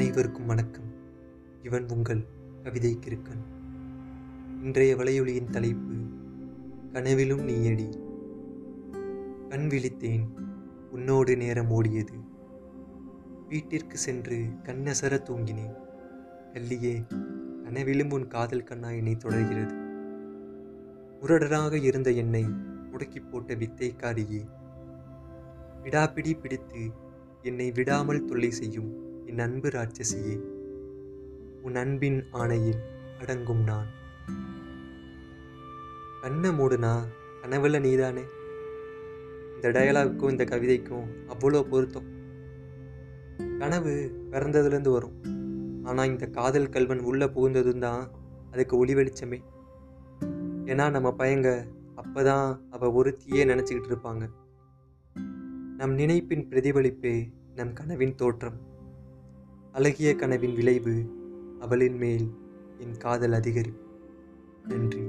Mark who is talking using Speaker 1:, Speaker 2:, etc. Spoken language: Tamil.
Speaker 1: அனைவருக்கும் வணக்கம். இவன் உங்கள் கவிதை கிருக்கன் இன்றைய வலையொலியின் தலைப்பு கனவிலும் நீயடி. கண் விழித்தேன் உன்னோடு நேரம் ஓடியது. வீட்டிற்கு சென்று கண்ணசர தூங்கினேன். கல்லியே கனவிலும் உன் காதல் கண்ணா என்னை தொடர்கிறது. முரடராக இருந்த என்னை முடக்கி போட்ட வித்தைக்காரியே. விடாப்பிடி பிடித்து என்னை விடாமல் தொல்லை செய்யும் என் அன்பு ராட்சசியே உன் அன்பின் ஆணையில் அடங்கும் நான். கண்ணை மூடுனா கனவுல நீதானே? இந்த டயலாக்கும் இந்த கவிதைக்கும் அவ்வளோ பொருத்தம். கனவு பிறந்ததுலேருந்து வரும். ஆனால் இந்த காதல் கல்வன் உள்ளே புகுந்ததும் தான் அதுக்கு ஒளி வெளிச்சமே. ஏன்னா நம்ம பையங்க அப்போ தான் அவள் ஒருத்தியே நினச்சிக்கிட்டு இருப்பாங்க. நம் நினைப்பின் பிரதிபலிப்பே நம் கனவின் தோற்றம். அழகிய கனவின் விளைவு அவளின் மேல் என் காதல் அதிகரிப்பு நன்றி.